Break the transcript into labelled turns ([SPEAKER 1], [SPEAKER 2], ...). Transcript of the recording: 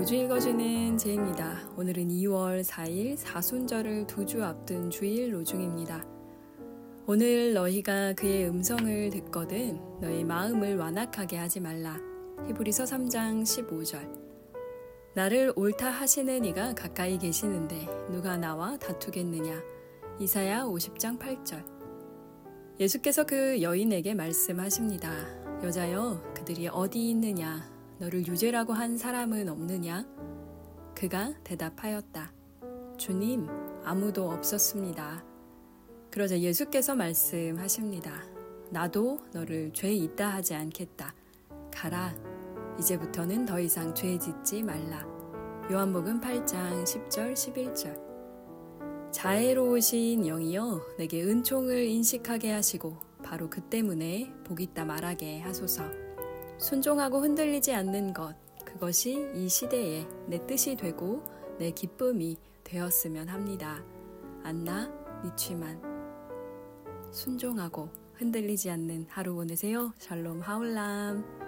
[SPEAKER 1] 로주 읽어주는 제입니다. 오늘은 2월 4일 사순절을 두주 앞둔 주일 로중입니다. 오늘 너희가 그의 음성을 듣거든 너희 마음을 완악하게 하지 말라. 히브리서 3장 15절. 나를 옳다 하시는 이가 가까이 계시는데 누가 나와 다투겠느냐. 이사야 50장 8절. 예수께서 그 여인에게 말씀하십니다. 여자여, 그들이 어디 있느냐? 너를 유죄라고 한 사람은 없느냐? 그가 대답하였다. 주님, 아무도 없었습니다. 그러자 예수께서 말씀하십니다. 나도 너를 죄 있다 하지 않겠다. 가라. 이제부터는 더 이상 죄 짓지 말라. 요한복음 8장 10절 11절. 자애로우신 영이여 내게 은총을 인식하게 하시고 바로 그 때문에 복 있다 말하게 하소서. 순종하고 흔들리지 않는 것, 그것이 이 시대에 내 뜻이 되고 내 기쁨이 되었으면 합니다. 안나 니취만 순종하고 흔들리지 않는 하루 보내세요. 샬롬 하울람.